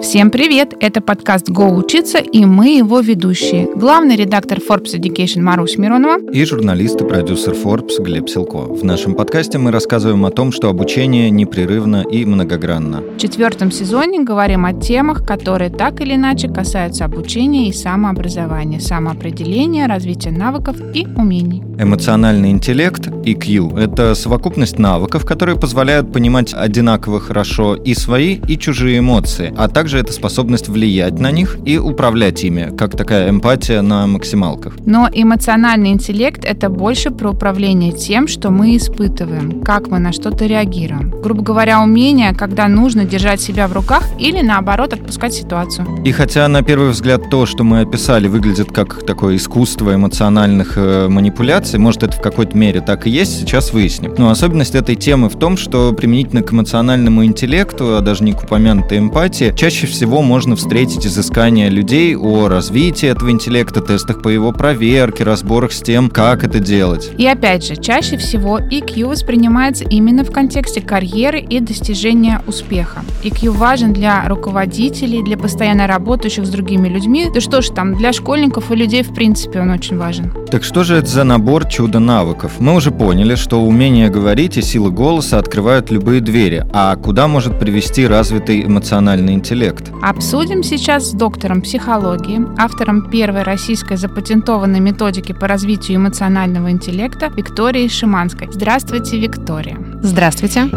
Всем привет! Это подкаст «Го учиться» и мы его ведущие. Главный редактор Forbes Education Марусь Миронова и журналист и продюсер Forbes Глеб Силко. В нашем подкасте мы рассказываем о том, что обучение непрерывно и многогранно. В четвертом сезоне говорим о темах, которые так или иначе касаются обучения и самообразования, самоопределения, развития навыков и умений. Эмоциональный интеллект, EQ, это совокупность навыков, которые позволяют понимать одинаково хорошо и свои, и чужие эмоции, а также это способность влиять на них и управлять ими, как такая эмпатия на максималках. Но эмоциональный интеллект — это больше про управление тем, что мы испытываем, как мы на что-то реагируем. Грубо говоря, умение, когда нужно держать себя в руках или, наоборот, отпускать ситуацию. И хотя на первый взгляд то, что мы описали, выглядит как такое искусство эмоциональных э, манипуляций, может, это в какой-то мере так и есть, сейчас выясним. Но особенность этой темы в том, что применительно к эмоциональному интеллекту, а даже не к упомянутой эмпатии, чаще всего можно встретить изыскания людей о развитии этого интеллекта, тестах по его проверке, разборах с тем, как это делать. И опять же, чаще всего EQ воспринимается именно в контексте карьеры и достижения успеха. EQ важен для руководителей, для постоянно работающих с другими людьми. Да что ж там, для школьников и людей в принципе он очень важен. Так что же это за набор чудо-навыков? Мы уже поняли, что умение говорить и сила голоса открывают любые двери. А куда может привести развитый эмоциональный интеллект? Проект. Обсудим сейчас с доктором психологии, автором первой российской запатентованной методики по развитию эмоционального интеллекта Викторией Шиманской. Здравствуйте, Виктория. Здравствуйте.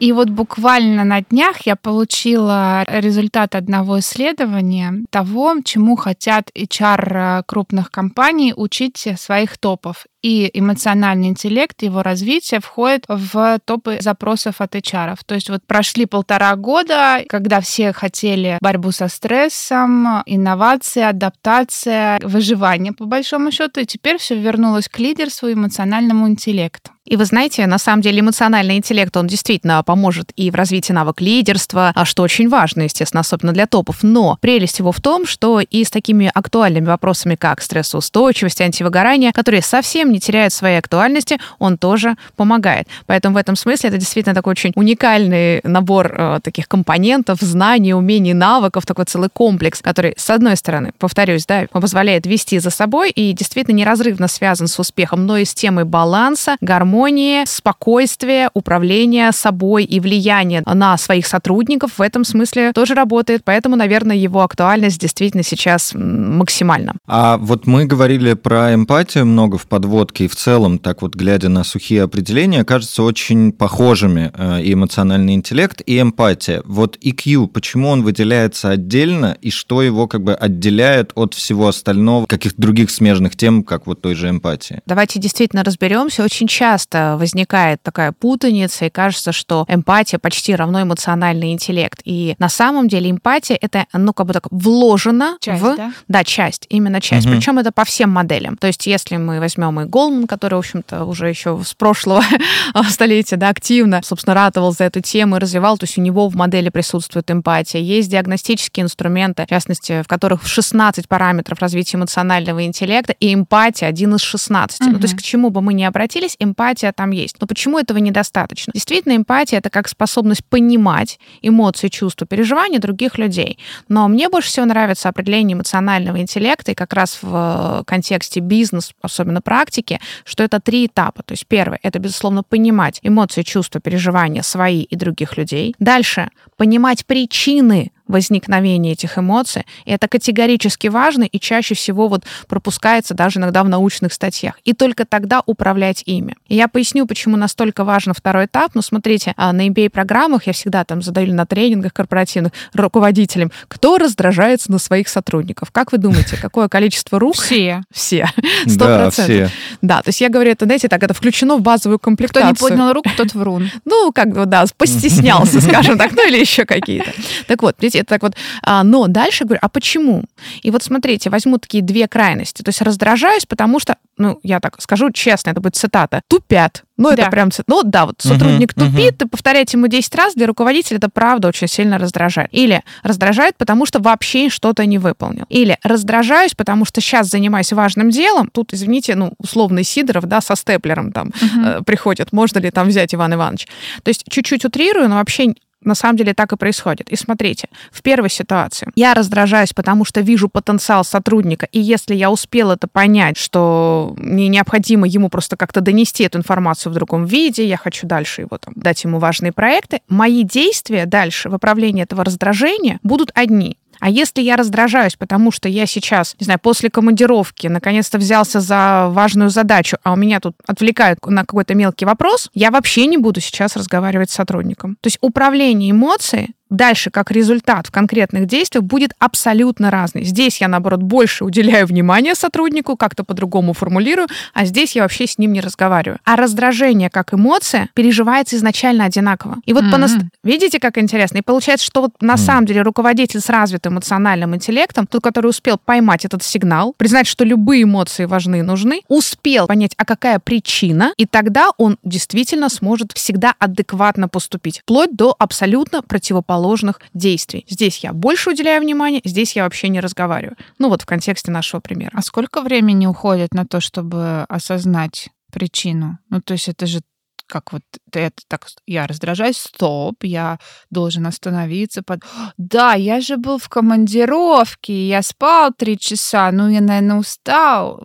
И вот буквально на днях я получила результат одного исследования того, чему хотят HR крупных компаний учить своих топов и эмоциональный интеллект, его развитие входит в топы запросов от HR. То есть вот прошли полтора года, когда все хотели борьбу со стрессом, инновации, адаптация, выживание по большому счету, и теперь все вернулось к лидерству эмоциональному интеллекту. И вы знаете, на самом деле эмоциональный интеллект, он действительно поможет и в развитии навык лидерства, а что очень важно, естественно, особенно для топов. Но прелесть его в том, что и с такими актуальными вопросами, как стрессоустойчивость, антивыгорание, которые совсем не теряют своей актуальности, он тоже помогает. Поэтому в этом смысле это действительно такой очень уникальный набор э, таких компонентов, знаний, умений, навыков, такой целый комплекс, который, с одной стороны, повторюсь, да, позволяет вести за собой и действительно неразрывно связан с успехом, но и с темой баланса, гармонии гармонии, спокойствия, управления собой и влияния на своих сотрудников в этом смысле тоже работает. Поэтому, наверное, его актуальность действительно сейчас максимальна. А вот мы говорили про эмпатию много в подводке, и в целом, так вот глядя на сухие определения, кажется очень похожими э, и эмоциональный интеллект, и эмпатия. Вот EQ, почему он выделяется отдельно, и что его как бы отделяет от всего остального, каких-то других смежных тем, как вот той же эмпатии? Давайте действительно разберемся. Очень часто часто возникает такая путаница, и кажется, что эмпатия почти равно эмоциональный интеллект. И на самом деле эмпатия это, ну, как бы так вложено часть, в... Да? да, часть, именно часть. Угу. Причем это по всем моделям. То есть если мы возьмем и Голман, который, в общем-то, уже еще с прошлого столетия, да, активно, собственно, ратовал за эту тему и развивал, то есть у него в модели присутствует эмпатия. Есть диагностические инструменты, в частности, в которых 16 параметров развития эмоционального интеллекта, и эмпатия один из 16. Угу. Ну, то есть к чему бы мы ни обратились, эмпатия эмпатия там есть. Но почему этого недостаточно? Действительно, эмпатия — это как способность понимать эмоции, чувства, переживания других людей. Но мне больше всего нравится определение эмоционального интеллекта, и как раз в контексте бизнес, особенно практики, что это три этапа. То есть первое — это, безусловно, понимать эмоции, чувства, переживания свои и других людей. Дальше — понимать причины возникновения этих эмоций. И это категорически важно и чаще всего вот пропускается даже иногда в научных статьях. И только тогда управлять ими. И я поясню, почему настолько важен второй этап. Ну, смотрите, а, на MBA-программах я всегда там задаю на тренингах корпоративных руководителям, кто раздражается на своих сотрудников. Как вы думаете, какое количество рук? Все. Все. Сто процентов. Да, то есть я говорю, это, знаете, так, это включено в базовую комплектацию. Кто не поднял руку, тот врун. Ну, как бы, да, постеснялся, скажем так, ну или еще какие-то. Так вот, видите, это так вот. А, но дальше говорю, а почему? И вот смотрите, возьму такие две крайности. То есть раздражаюсь, потому что, ну, я так скажу честно, это будет цитата, тупят. Ну, это да. прям... Ну, да, вот сотрудник угу, тупит, угу. ты повторяете ему 10 раз, для руководителя это правда очень сильно раздражает. Или раздражает, потому что вообще что-то не выполнил. Или раздражаюсь, потому что сейчас занимаюсь важным делом. Тут, извините, ну, условный Сидоров, да, со степлером там угу. э, приходит. Можно ли там взять Иван Иванович? То есть чуть-чуть утрирую, но вообще на самом деле так и происходит. И смотрите, в первой ситуации я раздражаюсь, потому что вижу потенциал сотрудника, и если я успел это понять, что мне необходимо ему просто как-то донести эту информацию в другом виде, я хочу дальше его там дать ему важные проекты, мои действия дальше в управлении этого раздражения будут одни. А если я раздражаюсь, потому что я сейчас, не знаю, после командировки наконец-то взялся за важную задачу, а у меня тут отвлекают на какой-то мелкий вопрос, я вообще не буду сейчас разговаривать с сотрудником. То есть управление эмоцией дальше как результат в конкретных действиях будет абсолютно разный. Здесь я, наоборот, больше уделяю внимания сотруднику, как-то по-другому формулирую, а здесь я вообще с ним не разговариваю. А раздражение как эмоция переживается изначально одинаково. И вот mm-hmm. по видите, как интересно? И получается, что вот на mm-hmm. самом деле руководитель с развитым эмоциональным интеллектом, тот, который успел поймать этот сигнал, признать, что любые эмоции важны и нужны, успел понять, а какая причина, и тогда он действительно сможет всегда адекватно поступить, вплоть до абсолютно противоположного противоположных действий. Здесь я больше уделяю внимания, здесь я вообще не разговариваю. Ну вот в контексте нашего примера. А сколько времени уходит на то, чтобы осознать причину? Ну то есть это же как вот это так, я раздражаюсь, стоп, я должен остановиться. Под... Да, я же был в командировке, я спал три часа, ну я, наверное, устал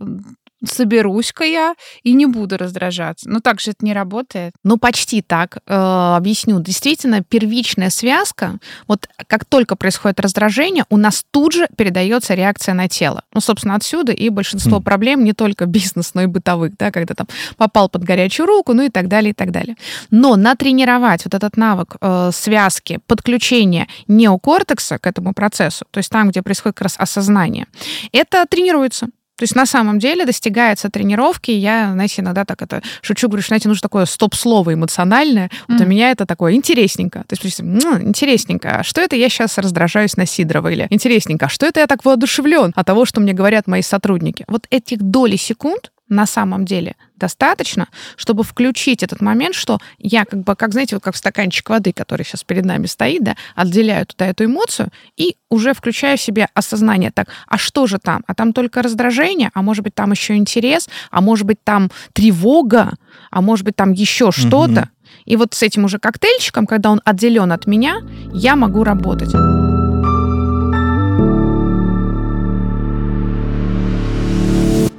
соберусь-ка я и не буду раздражаться. Но так же это не работает. Ну, почти так. Э, объясню. Действительно, первичная связка, вот как только происходит раздражение, у нас тут же передается реакция на тело. Ну, собственно, отсюда и большинство mm. проблем, не только бизнес, но и бытовых, да, когда там попал под горячую руку, ну и так далее, и так далее. Но натренировать вот этот навык э, связки, подключения неокортекса к этому процессу, то есть там, где происходит как раз осознание, это тренируется. То есть на самом деле достигается тренировки. Я, знаете, иногда так это шучу, говорю, что, знаете, нужно такое стоп-слово эмоциональное. Mm. Вот у меня это такое интересненько. То есть, интересненько, а что это я сейчас раздражаюсь на Сидорова? Или интересненько, а что это я так воодушевлен от того, что мне говорят мои сотрудники? Вот этих доли секунд на самом деле достаточно, чтобы включить этот момент, что я как бы, как знаете, вот как стаканчик воды, который сейчас перед нами стоит, да, отделяю туда эту эмоцию и уже включаю в себе осознание, так, а что же там? А там только раздражение, а может быть там еще интерес, а может быть там тревога, а может быть там еще что-то. И вот с этим уже коктейльчиком, когда он отделен от меня, я могу работать.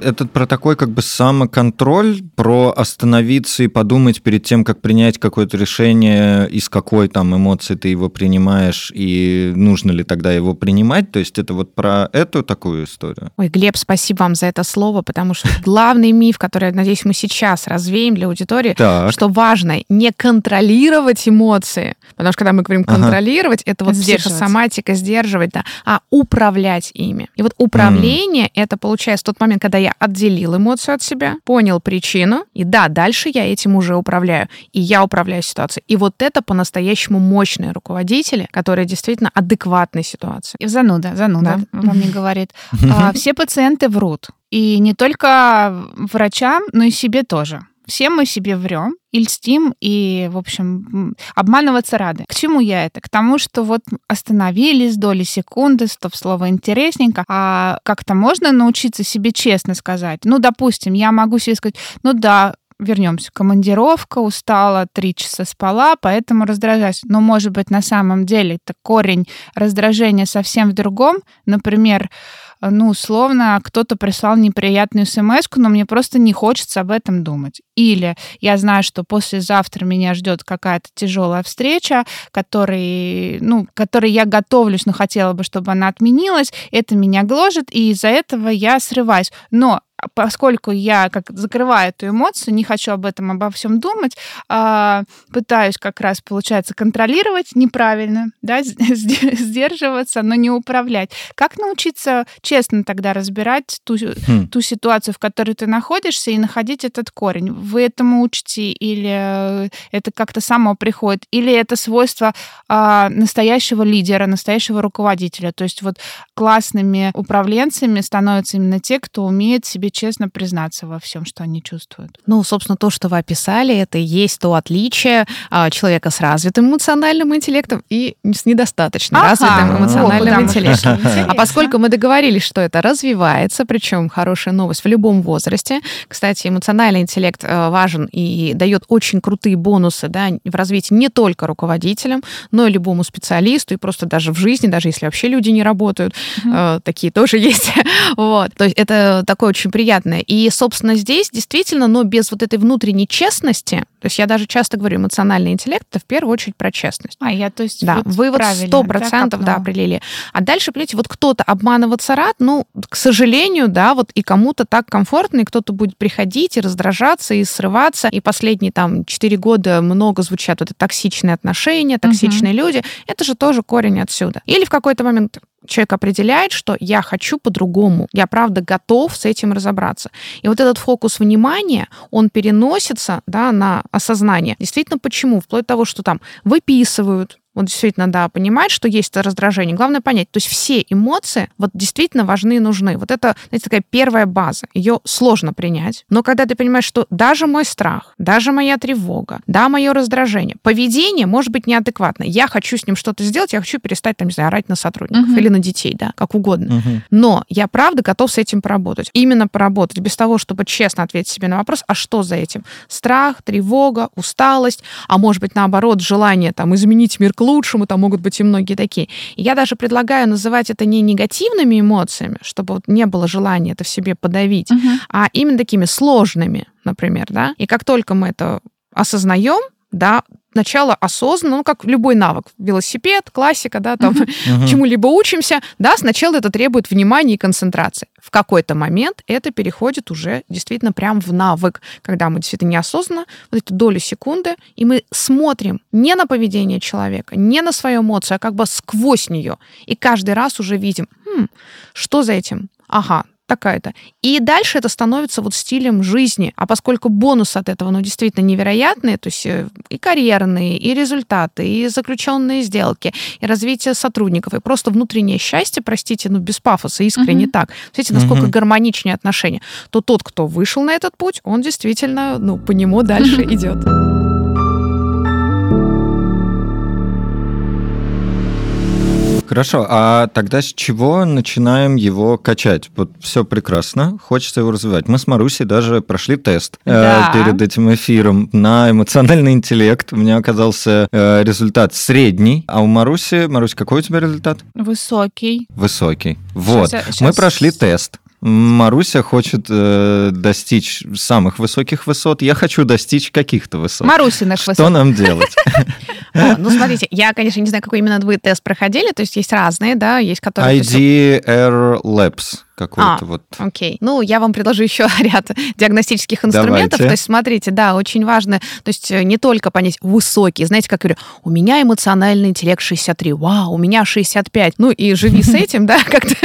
Это про такой как бы самоконтроль, про остановиться и подумать перед тем, как принять какое-то решение, из какой там эмоции ты его принимаешь, и нужно ли тогда его принимать. То есть это вот про эту такую историю. Ой, Глеб, спасибо вам за это слово, потому что главный миф, который, надеюсь, мы сейчас развеем для аудитории, так. что важно не контролировать эмоции, потому что когда мы говорим контролировать, ага. это вот психосоматика, сдерживать, да, а управлять ими. И вот управление, mm. это получается тот момент, когда я отделил эмоцию от себя, понял причину, и да, дальше я этим уже управляю, и я управляю ситуацией. И вот это по-настоящему мощные руководители, которые действительно адекватны ситуации. И зануда, зануда да? вам не говорит. А, все пациенты врут. И не только врачам, но и себе тоже. Все мы себе врем и льстим, и, в общем, обманываться рады. К чему я это? К тому, что вот остановились доли секунды, стоп-слово интересненько, а как-то можно научиться себе честно сказать. Ну, допустим, я могу себе сказать, ну да, вернемся. Командировка, устала, три часа спала, поэтому раздражаюсь. Но, может быть, на самом деле это корень раздражения совсем в другом. Например, ну, условно, кто-то прислал неприятную смс но мне просто не хочется об этом думать. Или я знаю, что послезавтра меня ждет какая-то тяжелая встреча, которой, ну, которой я готовлюсь, но хотела бы, чтобы она отменилась. Это меня гложет, и из-за этого я срываюсь. Но поскольку я как закрываю эту эмоцию, не хочу об этом, обо всем думать, а, пытаюсь как раз, получается, контролировать неправильно, да, сдерживаться, но не управлять. Как научиться честно тогда разбирать ту, хм. ту ситуацию, в которой ты находишься, и находить этот корень? Вы этому учите или это как-то само приходит? Или это свойство а, настоящего лидера, настоящего руководителя? То есть вот классными управленцами становятся именно те, кто умеет себе честно признаться во всем, что они чувствуют. Ну, собственно, то, что вы описали, это и есть то отличие а, человека с развитым эмоциональным интеллектом и с недостаточно ага. развитым эмоциональным О, интеллектом. А поскольку мы договорились, что это развивается, причем хорошая новость в любом возрасте. Кстати, эмоциональный интеллект э, важен и дает очень крутые бонусы да, в развитии не только руководителям, но и любому специалисту, и просто даже в жизни, даже если вообще люди не работают, mm-hmm. такие тоже есть. вот. То есть это такое очень приятное. И, собственно, здесь действительно, но без вот этой внутренней честности, то есть я даже часто говорю, эмоциональный интеллект это в первую очередь про честность. А я, то есть, да, вот вывод сто процентов, да, определили. А дальше, понимаете, вот кто-то обманываться рад, ну, к сожалению, да, вот и кому-то так комфортно, и кто-то будет приходить и раздражаться, и срываться. И последние там четыре года много звучат вот это токсичные отношения, токсичные угу. люди. Это же тоже корень отсюда. Или в какой-то момент человек определяет, что я хочу по-другому, я правда готов с этим разобраться. И вот этот фокус внимания, он переносится да, на осознание. Действительно, почему? Вплоть до того, что там выписывают, вот действительно, да, понимать, что есть это раздражение. Главное понять, то есть все эмоции вот действительно важны и нужны. Вот это, знаете, такая первая база. Ее сложно принять. Но когда ты понимаешь, что даже мой страх, даже моя тревога, да, мое раздражение, поведение может быть неадекватное. Я хочу с ним что-то сделать, я хочу перестать, там, не знаю, орать на сотрудников uh-huh. или на детей, да, как угодно. Uh-huh. Но я правда готов с этим поработать. Именно поработать, без того, чтобы честно ответить себе на вопрос, а что за этим? Страх, тревога, усталость, а может быть, наоборот, желание там изменить мир к лучшему, там могут быть и многие такие. И я даже предлагаю называть это не негативными эмоциями, чтобы вот не было желания это в себе подавить, угу. а именно такими сложными, например, да. И как только мы это осознаем, да, сначала осознанно, ну, как любой навык, велосипед, классика, да, там, uh-huh. чему-либо учимся, да, сначала это требует внимания и концентрации. В какой-то момент это переходит уже действительно прям в навык, когда мы действительно неосознанно, вот эту долю секунды, и мы смотрим не на поведение человека, не на свою эмоцию, а как бы сквозь нее. И каждый раз уже видим, хм, что за этим? Ага, такая-то. И дальше это становится вот стилем жизни. А поскольку бонус от этого, ну, действительно невероятные, то есть э, и карьерные, и результаты, и заключенные сделки, и развитие сотрудников, и просто внутреннее счастье, простите, ну, без пафоса, искренне uh-huh. так. Смотрите, насколько uh-huh. гармоничнее отношения. То тот, кто вышел на этот путь, он действительно, ну, по нему дальше идет. Хорошо, а тогда с чего начинаем его качать? Вот все прекрасно, хочется его развивать. Мы с Марусей даже прошли тест э, да. э, перед этим эфиром на эмоциональный интеллект. У меня оказался э, результат средний, а у Маруси, Марусь, какой у тебя результат? Высокий. Высокий. Вот, сейчас, сейчас... мы прошли тест. Маруся хочет э, достичь самых высоких высот. Я хочу достичь каких-то высот. Марусиных высот. Что нам делать? Ну, смотрите, я, конечно, не знаю, какой именно вы тест проходили, то есть есть разные, да, есть которые... IDR Labs какой-то а, вот. Окей. Ну, я вам предложу еще ряд диагностических инструментов. Давайте. То есть, смотрите, да, очень важно, то есть э, не только понять высокий, знаете, как я говорю, у меня эмоциональный интеллект 63, вау, у меня 65. Ну и живи с этим, да, как-то.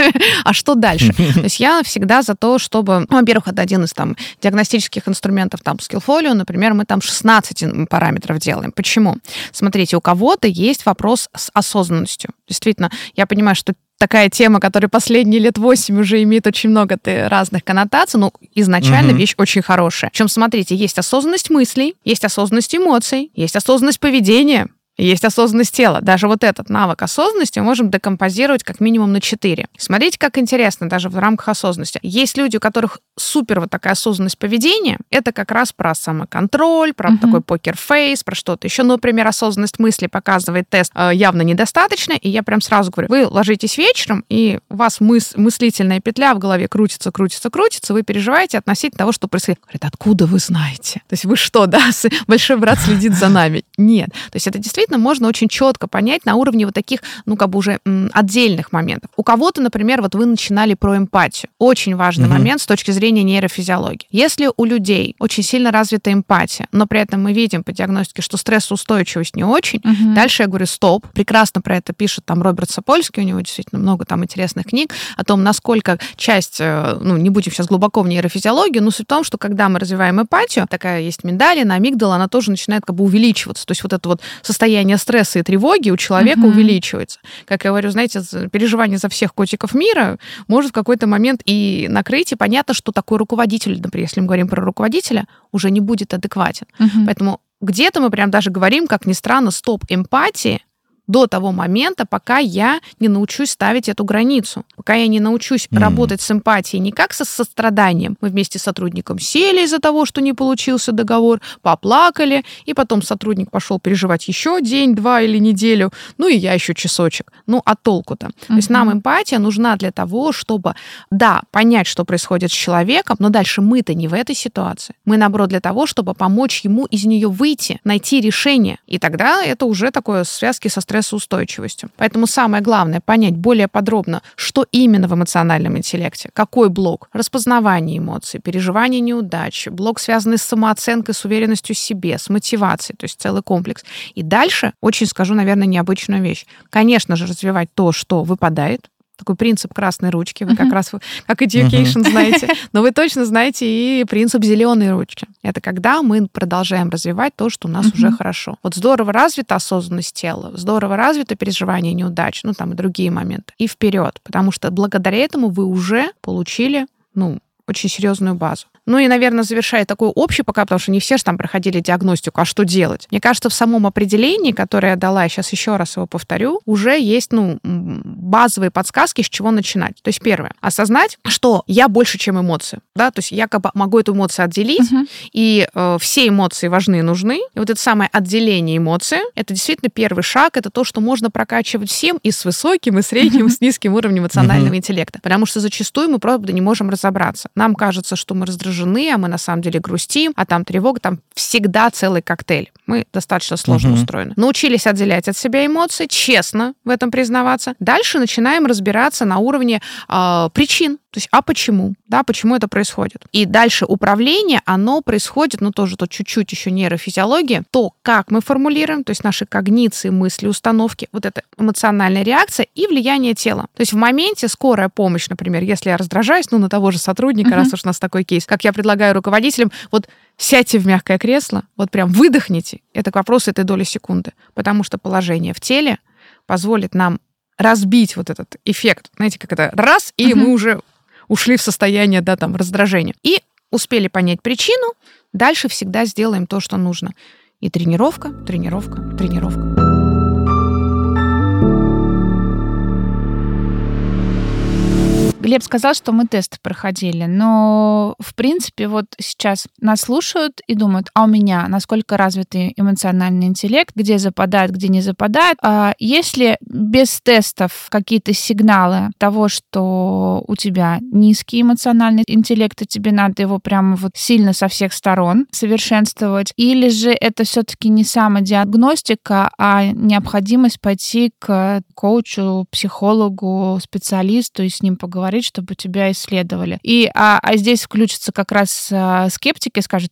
А что дальше? То есть я всегда за то, чтобы, ну, во-первых, это один из там диагностических инструментов, там, Skillfolio, например, мы там 16 параметров делаем. Почему? Смотрите, у кого-то есть вопрос с осознанностью. Действительно, я понимаю, что такая тема, которая последние лет восемь уже имеет очень много разных коннотаций, но изначально угу. вещь очень хорошая. Причем, смотрите, есть осознанность мыслей, есть осознанность эмоций, есть осознанность поведения, есть осознанность тела. Даже вот этот навык осознанности мы можем декомпозировать как минимум на 4. Смотрите, как интересно даже в рамках осознанности. Есть люди, у которых супер вот такая осознанность поведения. Это как раз про самоконтроль, про uh-huh. такой покер-фейс, про что-то еще. Ну, например, осознанность мысли показывает тест э, явно недостаточно, и я прям сразу говорю, вы ложитесь вечером, и у вас мыс- мыслительная петля в голове крутится, крутится, крутится, вы переживаете относительно того, что происходит. Говорит, откуда вы знаете? То есть вы что, да, большой брат следит за нами? Нет. То есть это действительно действительно можно очень четко понять на уровне вот таких, ну, как бы уже отдельных моментов. У кого-то, например, вот вы начинали про эмпатию. Очень важный угу. момент с точки зрения нейрофизиологии. Если у людей очень сильно развита эмпатия, но при этом мы видим по диагностике, что стрессоустойчивость не очень, угу. дальше я говорю, стоп. Прекрасно про это пишет там Роберт Сапольский, у него действительно много там интересных книг о том, насколько часть, э, ну, не будем сейчас глубоко в нейрофизиологию, но суть в том, что когда мы развиваем эмпатию, такая есть миндалина, амигдала, она тоже начинает как бы увеличиваться. То есть вот это вот состояние стресса и тревоги у человека угу. увеличивается. Как я говорю, знаете, переживание за всех котиков мира может в какой-то момент и накрыть, и понятно, что такой руководитель, например, если мы говорим про руководителя, уже не будет адекватен. Угу. Поэтому где-то мы прям даже говорим, как ни странно, стоп эмпатии до того момента, пока я не научусь ставить эту границу, пока я не научусь mm. работать с эмпатией не как со состраданием. Мы вместе с сотрудником сели из-за того, что не получился договор, поплакали, и потом сотрудник пошел переживать еще день, два или неделю, ну и я еще часочек. Ну, а толку-то? Mm-hmm. То есть нам эмпатия нужна для того, чтобы, да, понять, что происходит с человеком, но дальше мы-то не в этой ситуации. Мы, наоборот, для того, чтобы помочь ему из нее выйти, найти решение. И тогда это уже такое связки со стрессом стрессоустойчивостью. Поэтому самое главное понять более подробно, что именно в эмоциональном интеллекте, какой блок, распознавание эмоций, переживание неудач, блок, связанный с самооценкой, с уверенностью в себе, с мотивацией, то есть целый комплекс. И дальше очень скажу, наверное, необычную вещь. Конечно же, развивать то, что выпадает, такой принцип красной ручки. Вы uh-huh. как раз как education uh-huh. знаете, но вы точно знаете и принцип зеленой ручки. Это когда мы продолжаем развивать то, что у нас uh-huh. уже хорошо. Вот здорово развита осознанность тела, здорово развито переживание неудач, ну там и другие моменты. И вперед, потому что благодаря этому вы уже получили, ну, очень серьезную базу. Ну и, наверное, завершая такой общий пока, потому что не все же там проходили диагностику, а что делать? Мне кажется, в самом определении, которое я дала, я сейчас еще раз его повторю, уже есть, ну, базовые подсказки, с чего начинать. То есть первое, осознать, что я больше, чем эмоции, да, то есть я как бы могу эту эмоцию отделить, uh-huh. и э, все эмоции важны и нужны. И вот это самое отделение эмоций, это действительно первый шаг, это то, что можно прокачивать всем и с высоким, и средним, и с низким уровнем эмоционального интеллекта. Потому что зачастую мы, правда, не можем разобраться. Нам кажется, что мы раздражены раздражены, а мы на самом деле грустим, а там тревога, там всегда целый коктейль. Мы достаточно сложно угу. устроены. Научились отделять от себя эмоции, честно в этом признаваться. Дальше начинаем разбираться на уровне э, причин. То есть, а почему? Да, почему это происходит? И дальше управление, оно происходит, ну, тоже тут чуть-чуть еще нейрофизиология, то, как мы формулируем, то есть наши когниции, мысли, установки, вот эта эмоциональная реакция и влияние тела. То есть в моменте скорая помощь, например, если я раздражаюсь, ну, на того же сотрудника, uh-huh. раз уж у нас такой кейс, как я предлагаю руководителям, вот сядьте в мягкое кресло, вот прям выдохните. Это к вопросу этой доли секунды, потому что положение в теле позволит нам разбить вот этот эффект, знаете, как это раз, и uh-huh. мы уже ушли в состояние, да, там, раздражения. И успели понять причину, дальше всегда сделаем то, что нужно. И тренировка, тренировка, тренировка. Глеб сказал, что мы тесты проходили, но, в принципе, вот сейчас нас слушают и думают, а у меня насколько развитый эмоциональный интеллект, где западает, где не западает. А если без тестов какие-то сигналы того, что у тебя низкий эмоциональный интеллект, и тебе надо его прямо вот сильно со всех сторон совершенствовать, или же это все-таки не самодиагностика, а необходимость пойти к коучу, психологу, специалисту и с ним поговорить, говорить, чтобы тебя исследовали. И, а, а здесь включатся как раз а, скептики скажут,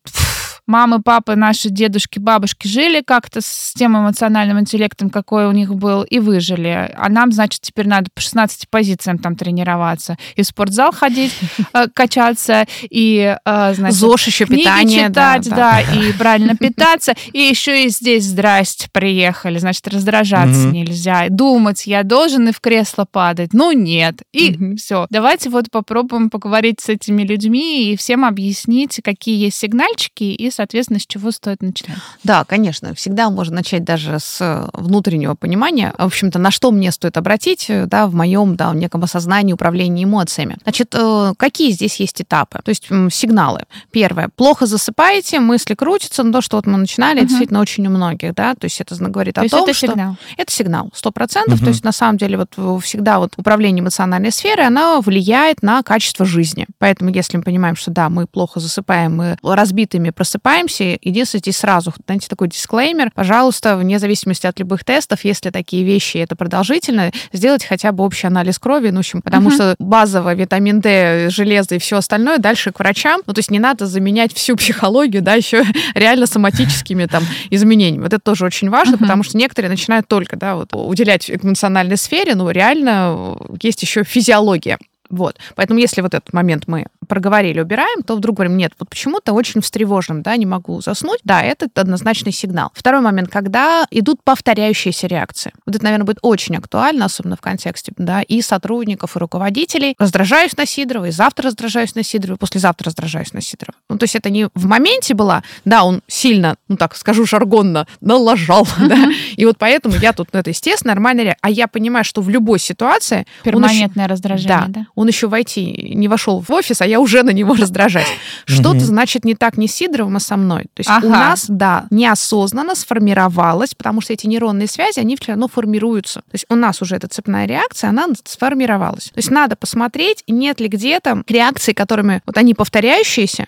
мамы, папы, наши дедушки, бабушки жили как-то с тем эмоциональным интеллектом, какой у них был, и выжили. А нам, значит, теперь надо по 16 позициям там тренироваться. И в спортзал ходить, э, качаться, и, э, значит, ЗОЖ еще питание. читать, да, да, да, и правильно питаться. И еще и здесь, здрасте, приехали. Значит, раздражаться нельзя. Думать, я должен и в кресло падать. Ну, нет. И все. Давайте вот попробуем поговорить с этими людьми и всем объяснить, какие есть сигнальчики, и соответственно, с чего стоит начинать? Да, конечно. Всегда можно начать даже с э, внутреннего понимания, в общем-то, на что мне стоит обратить, э, да, в моем, да, в неком осознании управления эмоциями. Значит, э, какие здесь есть этапы? То есть сигналы. Первое. Плохо засыпаете, мысли крутятся, но то, что вот мы начинали, угу. действительно очень у многих, да, то есть это говорит то о том, это что... Сигнал. Это сигнал, сто процентов. Угу. То есть на самом деле вот всегда вот управление эмоциональной сферой, оно влияет на качество жизни. Поэтому если мы понимаем, что да, мы плохо засыпаем, мы разбитыми просыпаемся. Единственное, здесь сразу, знаете, такой дисклеймер. Пожалуйста, вне зависимости от любых тестов, если такие вещи это продолжительно, сделать хотя бы общий анализ крови, ну, в общем, потому uh-huh. что базово витамин D, железо и все остальное дальше к врачам. Ну, то есть не надо заменять всю психологию, да, еще реально соматическими там изменениями. Вот это тоже очень важно, uh-huh. потому что некоторые начинают только, да, вот уделять эмоциональной сфере, но реально есть еще физиология. Вот. Поэтому если вот этот момент мы проговорили, убираем, то вдруг говорим, нет, вот почему-то очень встревожен, да, не могу заснуть. Да, это однозначный сигнал. Второй момент, когда идут повторяющиеся реакции. Вот это, наверное, будет очень актуально, особенно в контексте, да, и сотрудников, и руководителей. Раздражаюсь на Сидорова, и завтра раздражаюсь на Сидорова, и послезавтра раздражаюсь на Сидорова. Ну, то есть это не в моменте была, да, он сильно, ну так скажу жаргонно, налажал, да, и вот поэтому я тут, ну, это естественно, нормальная реакция. А я понимаю, что в любой ситуации... Перманентное еще, раздражение, да, да? Он еще войти не вошел в офис, а я уже на него раздражать. Что-то, значит, не так не с Сидоровым, а со мной. То есть ага. у нас, да, неосознанно сформировалось, потому что эти нейронные связи, они все равно формируются. То есть у нас уже эта цепная реакция, она сформировалась. То есть надо посмотреть, нет ли где-то реакции, которыми вот они повторяющиеся,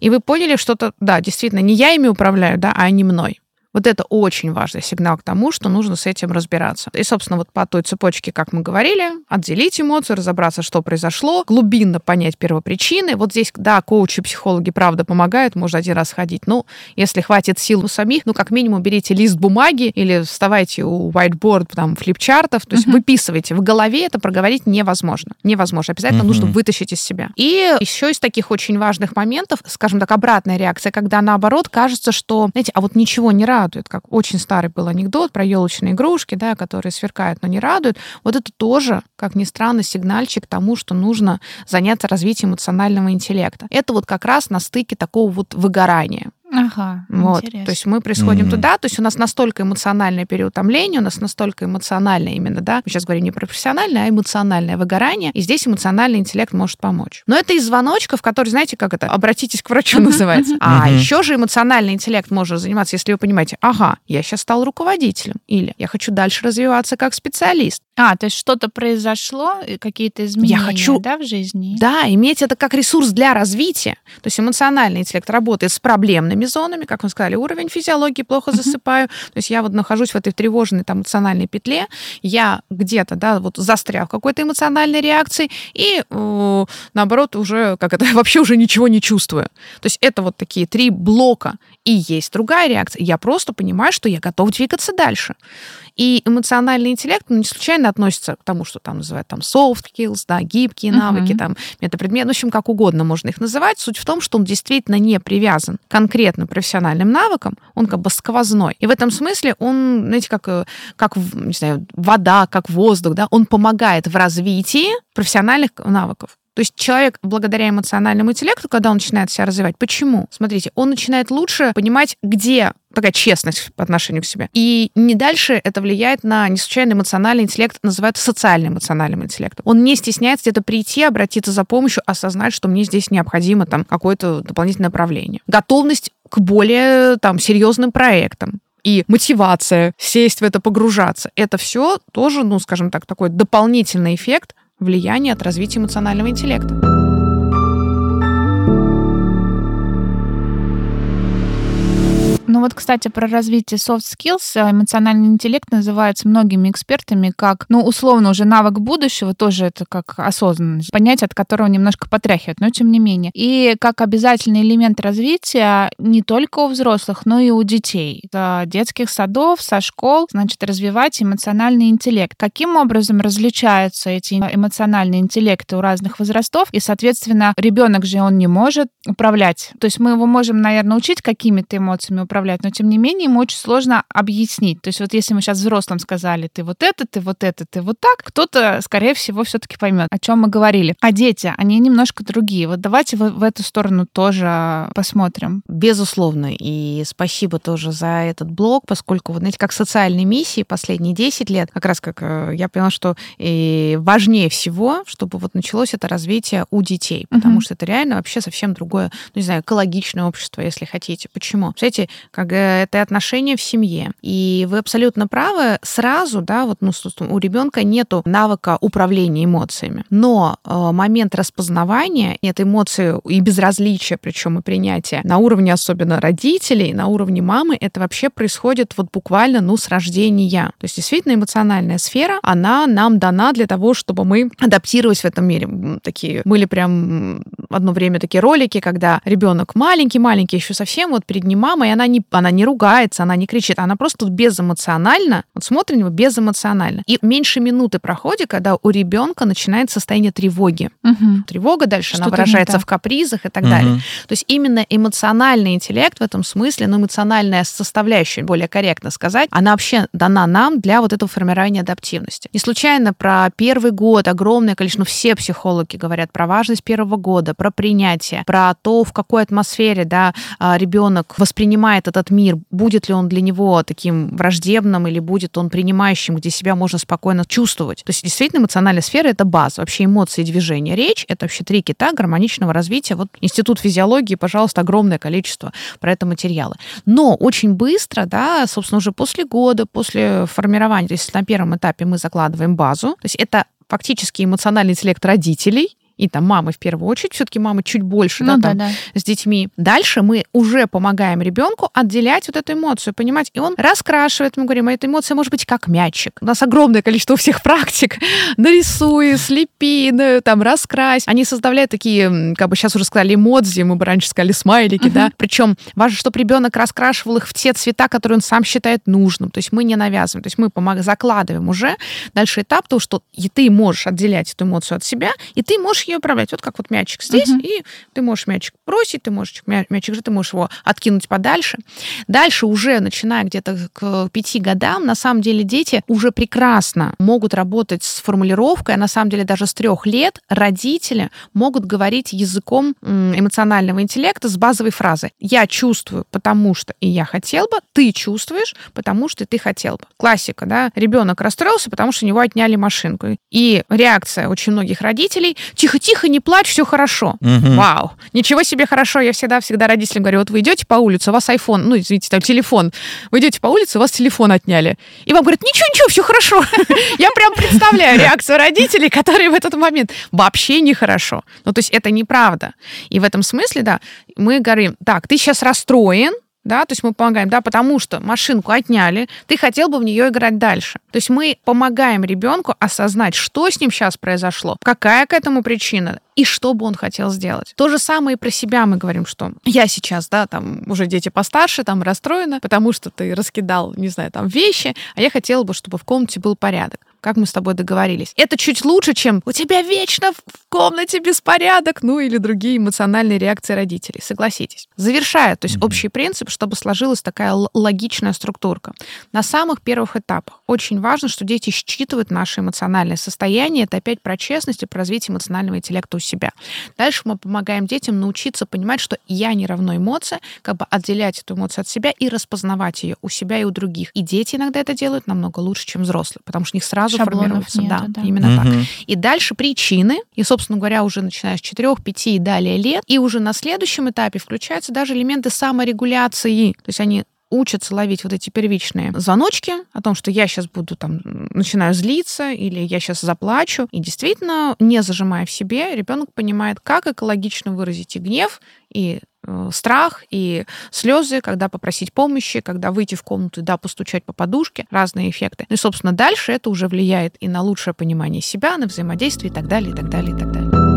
и вы поняли что-то, да, действительно, не я ими управляю, да, а они мной. Вот это очень важный сигнал к тому, что нужно с этим разбираться. И, собственно, вот по той цепочке, как мы говорили, отделить эмоции, разобраться, что произошло, глубинно понять первопричины. Вот здесь, да, коучи, психологи, правда, помогают, можно один раз ходить. Ну, если хватит сил у самих, ну, как минимум, берите лист бумаги или вставайте у whiteboard, там, флипчартов, то есть uh-huh. выписывайте. В голове это проговорить невозможно. Невозможно. Обязательно uh-huh. нужно вытащить из себя. И еще из таких очень важных моментов, скажем так, обратная реакция, когда, наоборот, кажется, что, знаете, а вот ничего не радует радует, как очень старый был анекдот про елочные игрушки, да, которые сверкают, но не радуют. Вот это тоже, как ни странно, сигнальчик тому, что нужно заняться развитием эмоционального интеллекта. Это вот как раз на стыке такого вот выгорания. Ага, вот. Интересно. То есть мы происходим mm-hmm. туда, то есть у нас настолько эмоциональное переутомление, у нас настолько эмоциональное именно, да, мы сейчас говорим не про профессиональное, а эмоциональное выгорание, и здесь эмоциональный интеллект может помочь. Но это из звоночков, которые, знаете, как это, обратитесь к врачу называется. А еще же эмоциональный интеллект может заниматься, если вы понимаете, ага, я сейчас стал руководителем, или я хочу дальше развиваться как специалист. А, то есть что-то произошло, какие-то изменения, я хочу, да, в жизни? Да, иметь это как ресурс для развития. То есть эмоциональный интеллект работает с проблемными зонами, как вы сказали, уровень физиологии плохо засыпаю. То есть я вот нахожусь в этой тревожной там эмоциональной петле, я где-то, да, вот застрял в какой-то эмоциональной реакции и э, наоборот уже как это вообще уже ничего не чувствую. То есть это вот такие три блока. И есть другая реакция. Я просто понимаю, что я готов двигаться дальше. И эмоциональный интеллект ну, не случайно относится к тому, что там называют там soft skills, да, гибкие навыки, uh-huh. там метапредметы, в общем, как угодно можно их называть. Суть в том, что он действительно не привязан конкретно профессиональным навыкам, он как бы сквозной. И в этом смысле он, знаете, как, э, как не знаю, вода, как воздух, да, он помогает в развитии профессиональных навыков. То есть человек благодаря эмоциональному интеллекту, когда он начинает себя развивать, почему? Смотрите, он начинает лучше понимать, где такая честность по отношению к себе. И не дальше это влияет на не случайно эмоциональный интеллект, называют социальным эмоциональным интеллектом. Он не стесняется где-то прийти, обратиться за помощью, осознать, что мне здесь необходимо там какое-то дополнительное направление. Готовность к более там серьезным проектам и мотивация сесть в это, погружаться. Это все тоже, ну, скажем так, такой дополнительный эффект влияния от развития эмоционального интеллекта. Ну вот, кстати, про развитие soft skills, э, эмоциональный интеллект называется многими экспертами как, ну, условно, уже навык будущего, тоже это как осознанность, понятие, от которого немножко потряхивает, но тем не менее. И как обязательный элемент развития не только у взрослых, но и у детей. С детских садов, со школ, значит, развивать эмоциональный интеллект. Каким образом различаются эти эмоциональные интеллекты у разных возрастов? И, соответственно, ребенок же он не может управлять. То есть мы его можем, наверное, учить какими-то эмоциями управлять, управлять, но тем не менее ему очень сложно объяснить. То есть вот если мы сейчас взрослым сказали, ты вот это, ты вот это, ты вот так, кто-то, скорее всего, все-таки поймет, о чем мы говорили. А дети, они немножко другие. Вот давайте в, в эту сторону тоже посмотрим. Безусловно. И спасибо тоже за этот блог, поскольку, вот знаете, как социальной миссии последние 10 лет, как раз как э, я поняла, что и важнее всего, чтобы вот началось это развитие у детей, потому uh-huh. что это реально вообще совсем другое, ну, не знаю, экологичное общество, если хотите. Почему? Знаете, как э, это отношения в семье. И вы абсолютно правы, сразу, да, вот ну, у ребенка нету навыка управления эмоциями. Но э, момент распознавания, нет эмоций и безразличия, причем и принятия на уровне особенно родителей, на уровне мамы, это вообще происходит вот буквально, ну, с рождения. То есть действительно эмоциональная сфера, она нам дана для того, чтобы мы адаптировались в этом мире. Такие были прям одно время такие ролики, когда ребенок маленький-маленький, еще совсем вот перед ним мама, и она не, она не ругается, она не кричит, она просто безэмоционально, вот смотрит на него безэмоционально. И меньше минуты проходит, когда у ребенка начинает состояние тревоги. Угу. Тревога дальше, Что-то она выражается в капризах и так угу. далее. То есть именно эмоциональный интеллект в этом смысле, ну, эмоциональная составляющая, более корректно сказать, она вообще дана нам для вот этого формирования адаптивности. Не случайно про первый год огромное количество, ну, все психологи говорят про важность первого года, про принятие, про то, в какой атмосфере, да, а, ребенок воспринимает этот мир, будет ли он для него таким враждебным или будет он принимающим, где себя можно спокойно чувствовать. То есть действительно эмоциональная сфера — это база, вообще эмоции, движения, речь — это вообще три кита гармоничного развития. Вот Институт физиологии, пожалуйста, огромное количество про это материала. Но очень быстро, да, собственно, уже после года, после формирования, то есть на первом этапе мы закладываем базу, то есть это фактически эмоциональный интеллект родителей, и там мамы в первую очередь, все-таки мамы чуть больше ну, да, да, там, да. с детьми. Дальше мы уже помогаем ребенку отделять вот эту эмоцию, понимать, и он раскрашивает, мы говорим, а эта эмоция может быть как мячик. У нас огромное количество у всех практик. Нарисуй, слепи, ну, там, раскрась. Они составляют такие, как бы сейчас уже сказали, эмодзи, мы бы раньше сказали смайлики, uh-huh. да. Причем важно, чтобы ребенок раскрашивал их в те цвета, которые он сам считает нужным. То есть мы не навязываем, то есть мы помог... закладываем уже дальше этап, то, что ты можешь отделять эту эмоцию от себя, и ты можешь ее управлять. Вот как вот мячик здесь, uh-huh. и ты можешь мячик бросить, ты можешь мячик же, ты можешь его откинуть подальше. Дальше уже, начиная где-то к пяти годам, на самом деле дети уже прекрасно могут работать с формулировкой, а на самом деле даже с трех лет родители могут говорить языком эмоционального интеллекта с базовой фразы «я чувствую, потому что и я хотел бы», «ты чувствуешь, потому что ты хотел бы». Классика, да? Ребенок расстроился, потому что у него отняли машинку. И реакция очень многих родителей «тихо, тихо-тихо, не плачь, все хорошо. Угу. Вау, ничего себе хорошо. Я всегда, всегда родителям говорю, вот вы идете по улице, у вас iPhone, ну, извините, там телефон. Вы идете по улице, у вас телефон отняли. И вам говорят, ничего, ничего, все хорошо. Я прям представляю реакцию родителей, которые в этот момент вообще нехорошо. Ну, то есть это неправда. И в этом смысле, да, мы говорим, так, ты сейчас расстроен, да, то есть мы помогаем, да, потому что машинку отняли, ты хотел бы в нее играть дальше. То есть мы помогаем ребенку осознать, что с ним сейчас произошло, какая к этому причина, и что бы он хотел сделать. То же самое и про себя мы говорим, что я сейчас, да, там уже дети постарше, там расстроена, потому что ты раскидал, не знаю, там вещи, а я хотела бы, чтобы в комнате был порядок как мы с тобой договорились. Это чуть лучше, чем у тебя вечно в комнате беспорядок, ну или другие эмоциональные реакции родителей, согласитесь. Завершая, то есть общий принцип, чтобы сложилась такая логичная структурка. На самых первых этапах очень важно, что дети считывают наше эмоциональное состояние. Это опять про честность и про развитие эмоционального интеллекта у себя. Дальше мы помогаем детям научиться понимать, что я не равно эмоция, как бы отделять эту эмоцию от себя и распознавать ее у себя и у других. И дети иногда это делают намного лучше, чем взрослые, потому что у них сразу сразу формируется. Нету, да, да, именно угу. так. И дальше причины, и, собственно говоря, уже начиная с 4, 5 и далее лет, и уже на следующем этапе включаются даже элементы саморегуляции. То есть они учатся ловить вот эти первичные звоночки о том, что я сейчас буду там, начинаю злиться или я сейчас заплачу. И действительно, не зажимая в себе, ребенок понимает, как экологично выразить и гнев, и страх и слезы, когда попросить помощи, когда выйти в комнату да, постучать по подушке, разные эффекты. Ну и, собственно, дальше это уже влияет и на лучшее понимание себя, на взаимодействие и так далее, и так далее, и так далее.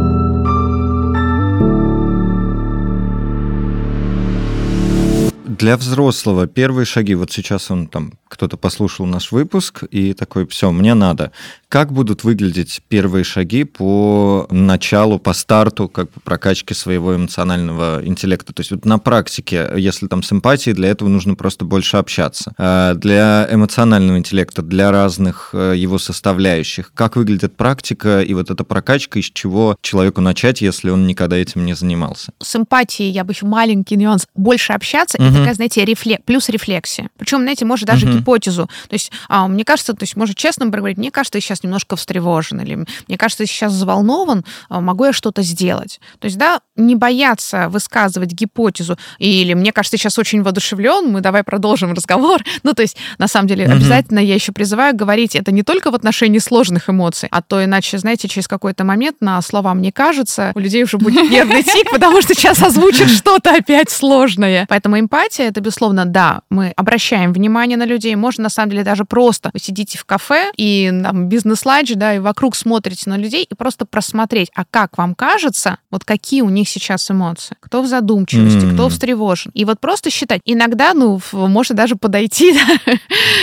Для взрослого первые шаги, вот сейчас он там кто-то послушал наш выпуск и такой, все, мне надо. Как будут выглядеть первые шаги по началу, по старту как бы прокачки своего эмоционального интеллекта? То есть вот на практике, если там с эмпатией, для этого нужно просто больше общаться. А для эмоционального интеллекта, для разных э, его составляющих, как выглядит практика и вот эта прокачка, из чего человеку начать, если он никогда этим не занимался? С эмпатией я бы еще маленький нюанс. Больше общаться, угу. и такая, знаете, рефлек... плюс рефлексия. Причем, знаете, может даже угу гипотезу. То есть, а, мне кажется, то есть, может честно проговорить, мне кажется, ты сейчас немножко встревожен, или мне кажется, сейчас взволнован, а, могу я что-то сделать? То есть, да, не бояться высказывать гипотезу, или мне кажется, сейчас очень воодушевлен, мы давай продолжим разговор. Ну, то есть, на самом деле, mm-hmm. обязательно я еще призываю говорить это не только в отношении сложных эмоций, а то иначе, знаете, через какой-то момент на слова «мне кажется» у людей уже будет нервный тик, потому что сейчас озвучит что-то опять сложное. Поэтому эмпатия — это, безусловно, да, мы обращаем внимание на людей. Можно, на самом деле, даже просто вы сидите в кафе и там бизнес-ланч, да, и вокруг смотрите на людей и просто просмотреть, а как вам кажется, вот какие у них сейчас эмоции. Кто в задумчивости, mm. кто встревожен. И вот просто считать. Иногда, ну, можно даже подойти да,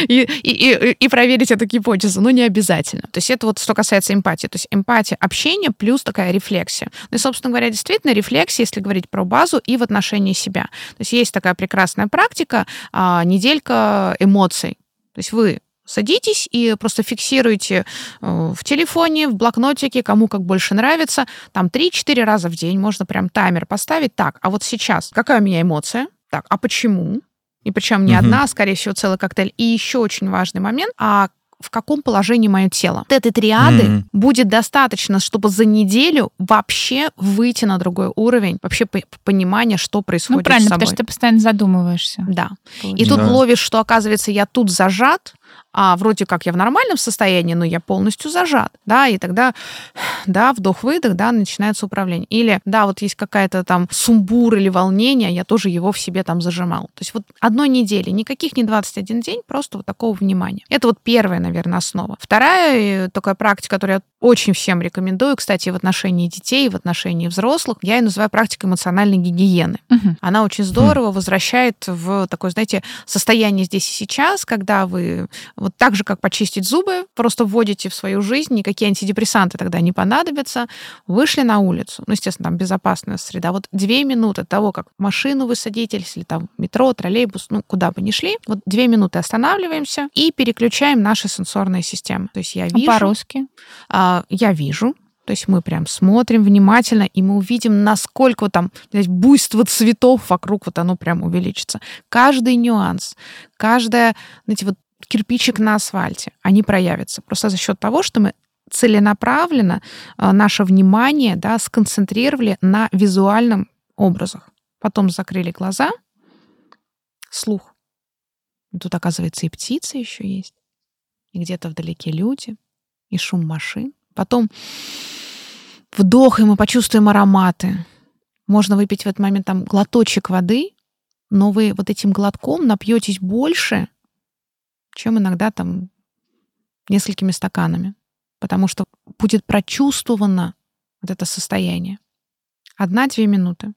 и, и, и, и проверить эту гипотезу, но не обязательно. То есть это вот что касается эмпатии. То есть эмпатия, общение плюс такая рефлексия. Ну и, собственно говоря, действительно, рефлексия, если говорить про базу, и в отношении себя. То есть есть такая прекрасная практика, а, неделька эмоций. То есть вы садитесь и просто фиксируете э, в телефоне, в блокнотике, кому как больше нравится. Там 3-4 раза в день можно прям таймер поставить. Так, а вот сейчас какая у меня эмоция? Так, а почему? И причем не угу. одна, а, скорее всего, целый коктейль. И еще очень важный момент. А в каком положении мое тело. Вот этой триады mm-hmm. будет достаточно, чтобы за неделю вообще выйти на другой уровень, вообще понимание, что происходит ну, правильно, с собой. потому что ты постоянно задумываешься. Да. Получается. И тут да. ловишь, что, оказывается, я тут зажат, а вроде как я в нормальном состоянии, но я полностью зажат, да, и тогда, да, вдох-выдох, да, начинается управление. Или, да, вот есть какая-то там сумбур или волнение, я тоже его в себе там зажимал. То есть вот одной недели, никаких не 21 день, просто вот такого внимания. Это вот первая, наверное, основа. Вторая такая практика, которую я очень всем рекомендую, кстати, в отношении детей, в отношении взрослых, я ее называю практикой эмоциональной гигиены. Угу. Она очень здорово возвращает в такое, знаете, состояние здесь и сейчас, когда вы вот так же, как почистить зубы, просто вводите в свою жизнь, никакие антидепрессанты тогда не понадобятся, вышли на улицу, ну, естественно, там безопасная среда, вот две минуты того, как в машину вы садитесь, или там метро, троллейбус, ну, куда бы ни шли, вот две минуты останавливаемся и переключаем наши сенсорные системы. То есть я вижу... А по-русски? А, я вижу, то есть мы прям смотрим внимательно, и мы увидим, насколько там знаете, буйство цветов вокруг вот оно прям увеличится. Каждый нюанс, каждая, знаете, вот кирпичик на асфальте, они проявятся. Просто за счет того, что мы целенаправленно э, наше внимание да, сконцентрировали на визуальном образах. Потом закрыли глаза, слух. Тут, оказывается, и птицы еще есть, и где-то вдалеке люди, и шум машин. Потом вдох, и мы почувствуем ароматы. Можно выпить в этот момент там глоточек воды, но вы вот этим глотком напьетесь больше, чем иногда там несколькими стаканами, потому что будет прочувствовано вот это состояние. Одна-две минуты.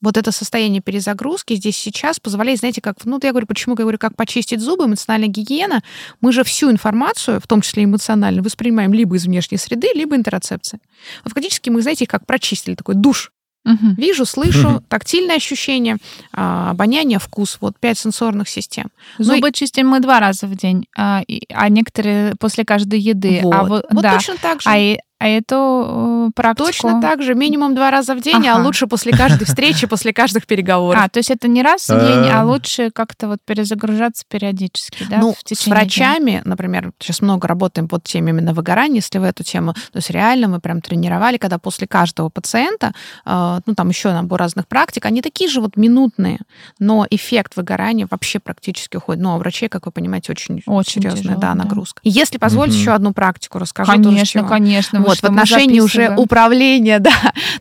Вот это состояние перезагрузки здесь сейчас позволяет, знаете, как, ну, я говорю, почему я говорю, как почистить зубы, эмоциональная гигиена. Мы же всю информацию, в том числе эмоциональную, воспринимаем либо из внешней среды, либо интероцепции. Вот фактически мы, знаете, как прочистили такой душ Угу. Вижу, слышу, угу. тактильное ощущение, а, обоняние, вкус. Вот пять сенсорных систем. Зубы ну, и... чистим мы два раза в день, а, а некоторые после каждой еды. Вот, а вот, вот да. точно так же. А эту э, практику... Точно так же, минимум два раза в день, а ага. а лучше после каждой встречи, после каждых переговоров. А, то есть это не раз в день, а эм. лучше как-то вот перезагружаться периодически, да, Ну, с врачами, например, сейчас много работаем под теме именно выгорания, если в эту тему, то есть реально мы прям тренировали, когда после каждого пациента, э, ну, там еще набор разных практик, они такие же вот минутные, но эффект выгорания вообще практически уходит. Ну, а у врачей, как вы понимаете, очень, очень серьезная, тяжело, да, нагрузка. Да. Если позволить еще одну практику, расскажу. Конечно, тоже, конечно вот, в отношении уже управления, да.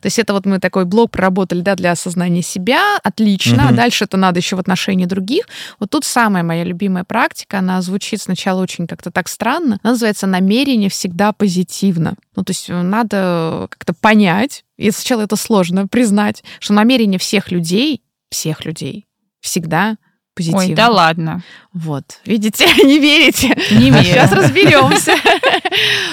То есть это вот мы такой блок проработали, да, для осознания себя, отлично. Угу. дальше это надо еще в отношении других. Вот тут самая моя любимая практика, она звучит сначала очень как-то так странно. Она называется «намерение всегда позитивно». Ну, то есть э, надо как-то понять, и сначала это сложно признать, что намерение всех людей, всех людей всегда позитивно. Ой, да ладно. Вот, видите, не верите? Не верю. Сейчас разберемся.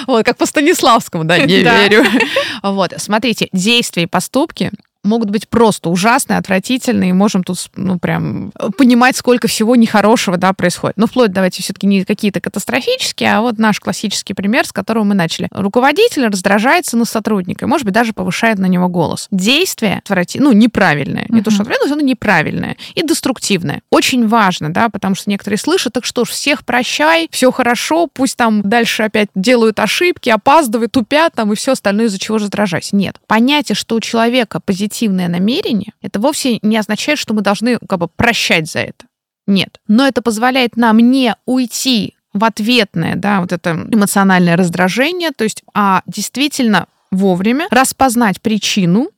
Вот, как по Станиславскому, да, не верю. Вот, смотрите, действия и поступки могут быть просто ужасные, отвратительные, и можем тут, ну, прям понимать, сколько всего нехорошего, да, происходит. Но вплоть, давайте все-таки не какие-то катастрофические, а вот наш классический пример, с которого мы начали. Руководитель раздражается на сотрудника, может быть, даже повышает на него голос. Действие, отврати... ну, неправильное. Не uh-huh. то, что отвратительное, оно неправильное и деструктивное. Очень важно, да, потому что некоторые слышат, так что ж, всех прощай, все хорошо, пусть там дальше опять делают ошибки, опаздывают, тупят там и все остальное, из-за чего же раздражать. Нет. Понятие, что у человека позитив позитивное намерение, это вовсе не означает, что мы должны как бы прощать за это. Нет. Но это позволяет нам не уйти в ответное, да, вот это эмоциональное раздражение, то есть, а действительно вовремя распознать причину,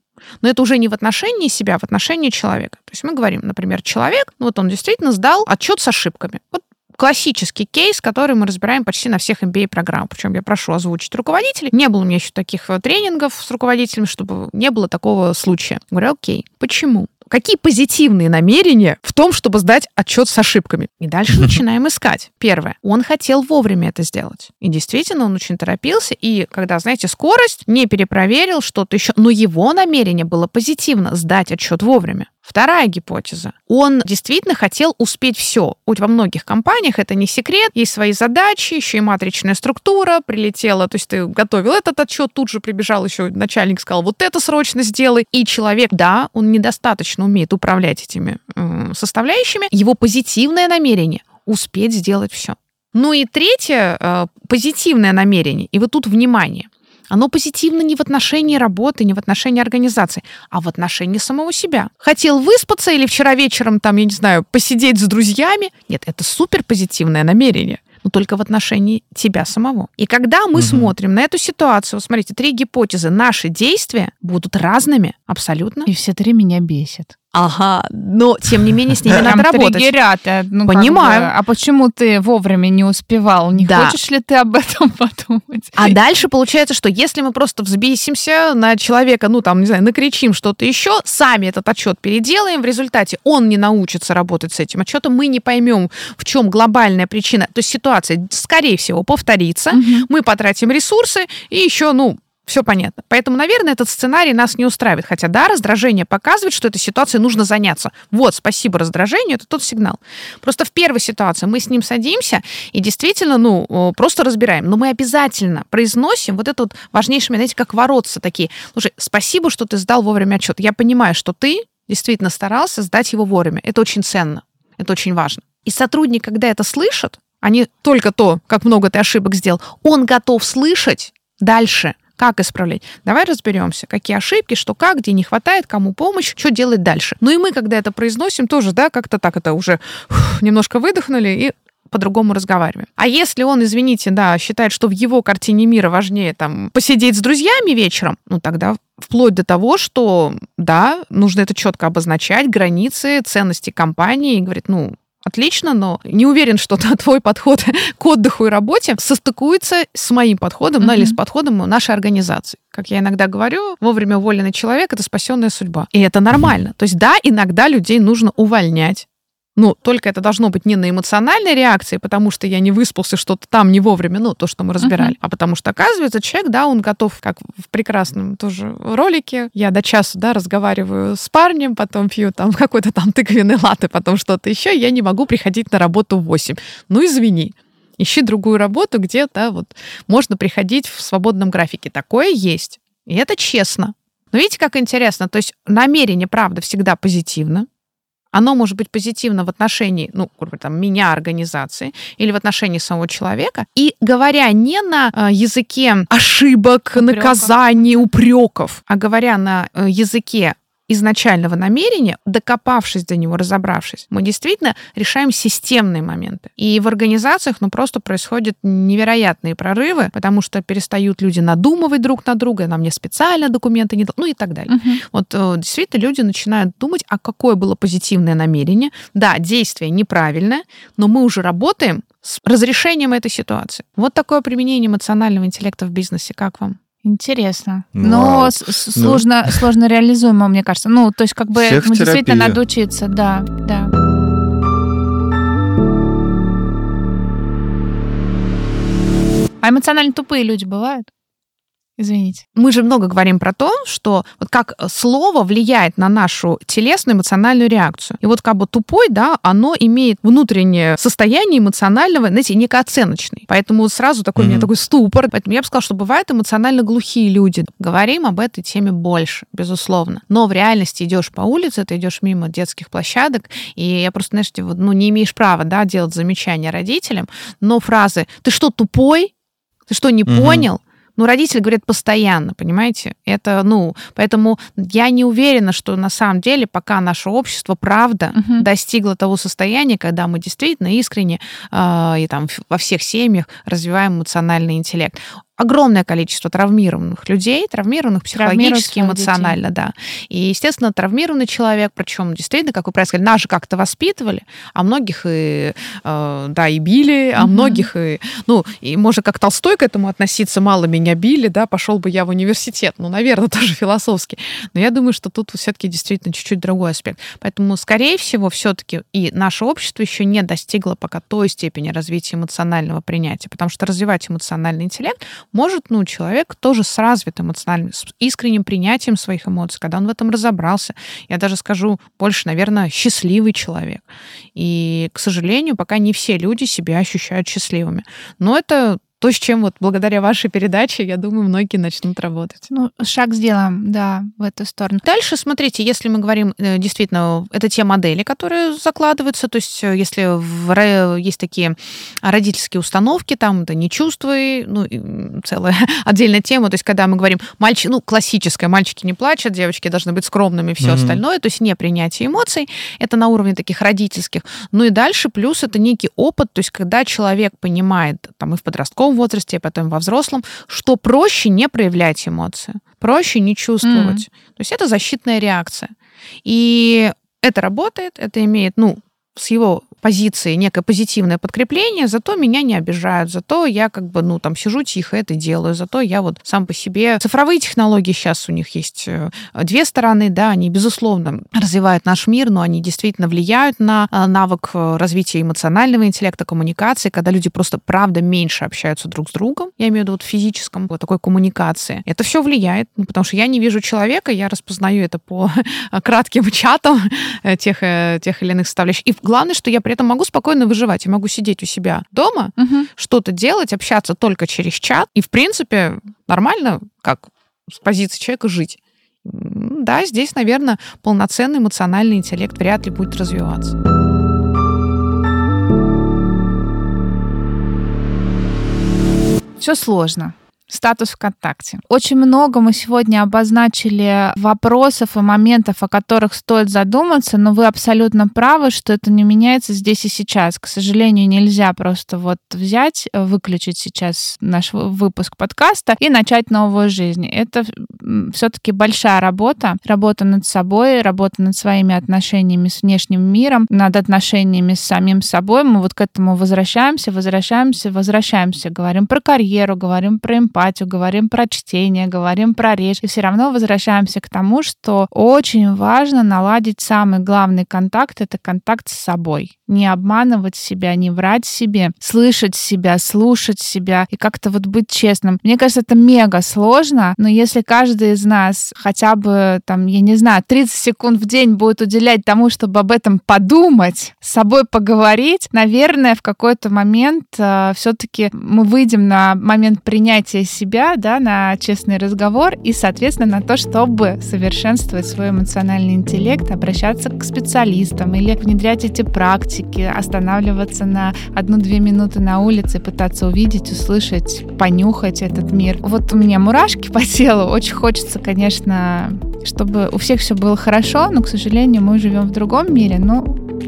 но это уже не в отношении себя, а в отношении человека. То есть мы говорим, например, человек, ну вот он действительно сдал отчет с ошибками. Вот классический кейс, который мы разбираем почти на всех MBA-программах. Причем я прошу озвучить руководителей. Не было у меня еще таких э, тренингов с руководителями, чтобы не было такого случая. Говорю, окей, почему? Какие позитивные намерения в том, чтобы сдать отчет с ошибками? И дальше начинаем искать. Первое. Он хотел вовремя это сделать. И действительно, он очень торопился. И когда, знаете, скорость, не перепроверил что-то еще, но его намерение было позитивно сдать отчет вовремя. Вторая гипотеза. Он действительно хотел успеть все. Вот во многих компаниях это не секрет, есть свои задачи, еще и матричная структура прилетела, то есть ты готовил этот отчет, тут же прибежал еще начальник, сказал, вот это срочно сделай. И человек, да, он недостаточно умеет управлять этими составляющими. Его позитивное намерение успеть сделать все. Ну и третье, э, позитивное намерение. И вот тут внимание – оно позитивно не в отношении работы, не в отношении организации, а в отношении самого себя. Хотел выспаться или вчера вечером, там, я не знаю, посидеть с друзьями? Нет, это супер позитивное намерение но только в отношении тебя самого. И когда мы угу. смотрим на эту ситуацию, смотрите, три гипотезы, наши действия будут разными абсолютно. И все три меня бесят. Ага, но тем не менее с ними надо работать. Триггерят, ну, Понимаю. Как бы, а почему ты вовремя не успевал? Не да. хочешь ли ты об этом подумать? А дальше получается, что если мы просто взбесимся на человека, ну там, не знаю, накричим что-то еще, сами этот отчет переделаем, в результате он не научится работать с этим отчетом, мы не поймем, в чем глобальная причина. То есть ситуация, скорее всего, повторится, угу. мы потратим ресурсы и еще, ну, все понятно. Поэтому, наверное, этот сценарий нас не устраивает. Хотя, да, раздражение показывает, что этой ситуацией нужно заняться. Вот, спасибо раздражению, это тот сигнал. Просто в первой ситуации мы с ним садимся и действительно, ну, просто разбираем. Но мы обязательно произносим вот это вот важнейшее, знаете, как воротца такие. Слушай, спасибо, что ты сдал вовремя отчет. Я понимаю, что ты действительно старался сдать его вовремя. Это очень ценно. Это очень важно. И сотрудник, когда это слышит, а не только то, как много ты ошибок сделал, он готов слышать дальше как исправлять? Давай разберемся, какие ошибки, что как, где не хватает, кому помощь, что делать дальше. Ну и мы, когда это произносим, тоже, да, как-то так это уже немножко выдохнули и по-другому разговариваем. А если он, извините, да, считает, что в его картине мира важнее там посидеть с друзьями вечером, ну тогда вплоть до того, что, да, нужно это четко обозначать, границы, ценности компании, и говорит, ну, Отлично, но не уверен, что твой подход к отдыху и работе состыкуется с моим подходом, mm-hmm. ну или с подходом нашей организации. Как я иногда говорю, вовремя уволенный человек — это спасенная судьба. И это нормально. То есть да, иногда людей нужно увольнять, ну, только это должно быть не на эмоциональной реакции, потому что я не выспался что-то там не вовремя, ну, то, что мы разбирали, uh-huh. а потому что, оказывается, человек, да, он готов, как в прекрасном тоже ролике, я до часу, да, разговариваю с парнем, потом пью там какой-то там тыквенный латы, потом что-то еще, я не могу приходить на работу в 8. Ну, извини. Ищи другую работу, где, да, вот можно приходить в свободном графике. Такое есть. И это честно. Но видите, как интересно? То есть намерение, правда, всегда позитивно оно может быть позитивно в отношении, ну, там, меня, организации, или в отношении самого человека. И говоря не на э, языке ошибок, упреков. наказаний, упреков, а говоря на э, языке изначального намерения, докопавшись до него, разобравшись, мы действительно решаем системные моменты. И в организациях, ну, просто происходят невероятные прорывы, потому что перестают люди надумывать друг на друга, нам не специально документы не... Ну и так далее. Угу. Вот э, действительно люди начинают думать, а какое было позитивное намерение. Да, действие неправильное, но мы уже работаем с разрешением этой ситуации. Вот такое применение эмоционального интеллекта в бизнесе. Как вам? Интересно. Ну, Но а, сложно, ну... сложно реализуемо, мне кажется. Ну, то есть, как бы ну, действительно надо учиться, да, да. А эмоционально тупые люди бывают? Извините. Мы же много говорим про то, что вот как слово влияет на нашу телесную эмоциональную реакцию. И вот как бы тупой, да, оно имеет внутреннее состояние эмоционального, знаете, некооценочный. Поэтому сразу такой mm-hmm. у меня такой ступор. Поэтому я бы сказала, что бывают эмоционально глухие люди. Говорим об этой теме больше, безусловно. Но в реальности идешь по улице, ты идешь мимо детских площадок, и я просто, знаешь, ну, не имеешь права, да, делать замечания родителям, но фразы «ты что, тупой? Ты что, не mm-hmm. понял?» Ну, родители говорят постоянно, понимаете? Это, ну, поэтому я не уверена, что на самом деле пока наше общество, правда, угу. достигло того состояния, когда мы действительно искренне э, и там во всех семьях развиваем эмоциональный интеллект огромное количество травмированных людей, травмированных психологически, эмоционально, детей. да. И, естественно, травмированный человек, причем действительно, как вы правильно сказали, нас же как-то воспитывали, а многих и, э, да, и били, а угу. многих и, ну, и можно как Толстой к этому относиться, мало меня били, да, пошел бы я в университет, ну, наверное, тоже философски. Но я думаю, что тут все-таки действительно чуть-чуть другой аспект. Поэтому, скорее всего, все-таки и наше общество еще не достигло пока той степени развития эмоционального принятия, потому что развивать эмоциональный интеллект может, ну, человек тоже с развитым эмоциональным, с искренним принятием своих эмоций, когда он в этом разобрался. Я даже скажу больше, наверное, счастливый человек. И, к сожалению, пока не все люди себя ощущают счастливыми. Но это то, с чем вот благодаря вашей передаче, я думаю, многие начнут работать. Ну, шаг сделаем, да, в эту сторону. Дальше, смотрите, если мы говорим э, действительно, это те модели, которые закладываются, то есть э, если в, есть такие родительские установки, там это не чувствуй, ну, целая отдельная тема, то есть когда мы говорим, мальчик, ну, классическое, мальчики не плачут, девочки должны быть скромными и все mm-hmm. остальное, то есть не принятие эмоций, это на уровне таких родительских. Ну и дальше плюс это некий опыт, то есть когда человек понимает, там и в подростковом подростковом возрасте, а потом во взрослом, что проще не проявлять эмоции, проще не чувствовать. Mm-hmm. То есть это защитная реакция. И это работает, это имеет, ну, с его позиции некое позитивное подкрепление, зато меня не обижают, зато я как бы, ну, там, сижу тихо, это делаю, зато я вот сам по себе... Цифровые технологии сейчас у них есть э, две стороны, да, они, безусловно, развивают наш мир, но они действительно влияют на э, навык э, развития эмоционального интеллекта, коммуникации, когда люди просто, правда, меньше общаются друг с другом, я имею в виду вот физическом, вот такой коммуникации. Это все влияет, ну, потому что я не вижу человека, я распознаю это по кратким чатам тех, тех или иных составляющих. И главное, что я при этом могу спокойно выживать. Я могу сидеть у себя дома, угу. что-то делать, общаться только через чат. И, в принципе, нормально, как с позиции человека жить. Да, здесь, наверное, полноценный эмоциональный интеллект вряд ли будет развиваться. Все сложно. Статус ВКонтакте. Очень много мы сегодня обозначили вопросов и моментов, о которых стоит задуматься, но вы абсолютно правы, что это не меняется здесь и сейчас. К сожалению, нельзя просто вот взять, выключить сейчас наш выпуск подкаста и начать новую жизнь. Это все-таки большая работа, работа над собой, работа над своими отношениями с внешним миром, над отношениями с самим собой. Мы вот к этому возвращаемся, возвращаемся, возвращаемся. Говорим про карьеру, говорим про эмпатию, эмпатию, говорим про чтение, говорим про речь. И все равно возвращаемся к тому, что очень важно наладить самый главный контакт — это контакт с собой. Не обманывать себя, не врать себе, слышать себя, слушать себя и как-то вот быть честным. Мне кажется, это мега сложно, но если каждый из нас хотя бы, там, я не знаю, 30 секунд в день будет уделять тому, чтобы об этом подумать, с собой поговорить, наверное, в какой-то момент э, все-таки мы выйдем на момент принятия себя, да, на честный разговор и, соответственно, на то, чтобы совершенствовать свой эмоциональный интеллект, обращаться к специалистам или внедрять эти практики, останавливаться на одну-две минуты на улице, пытаться увидеть, услышать, понюхать этот мир. Вот у меня мурашки по телу. Очень хочется, конечно, чтобы у всех все было хорошо, но, к сожалению, мы живем в другом мире. Ну,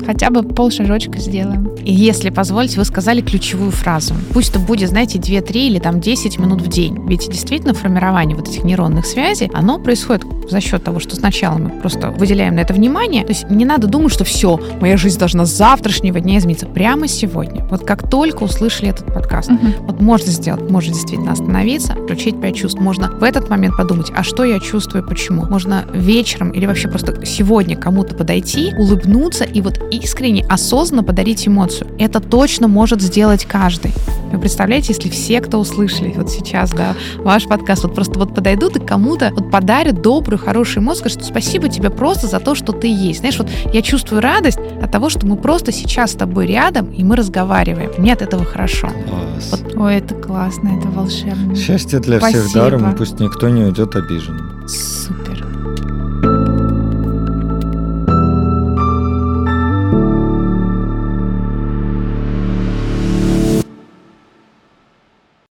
хотя бы полшажочка сделаем. И если позволите, вы сказали ключевую фразу. Пусть это будет, знаете, 2-3 или там 10 минут в день. Ведь действительно формирование вот этих нейронных связей, оно происходит за счет того, что сначала мы просто выделяем на это внимание. То есть не надо думать, что все, моя жизнь должна с завтрашнего дня измениться. Прямо сегодня. Вот как только услышали этот подкаст, угу. вот можно сделать, можно действительно остановиться, включить пять чувств. Можно в этот момент подумать, а что я чувствую, почему. Можно вечером или вообще просто сегодня кому-то подойти, улыбнуться и вот искренне, осознанно подарить эмоцию. Это точно может сделать каждый. Вы представляете, если все, кто услышали вот сейчас, да, ваш подкаст, вот просто вот подойдут и кому-то вот подарят добрую, хорошую эмоцию, что спасибо тебе просто за то, что ты есть. Знаешь, вот я чувствую радость от того, что мы просто сейчас с тобой рядом, и мы разговариваем. Мне от этого хорошо. Класс. Вот. Ой, это классно, это волшебно. Счастье для Спасибо. всех даром, пусть никто не уйдет обиженным. Супер.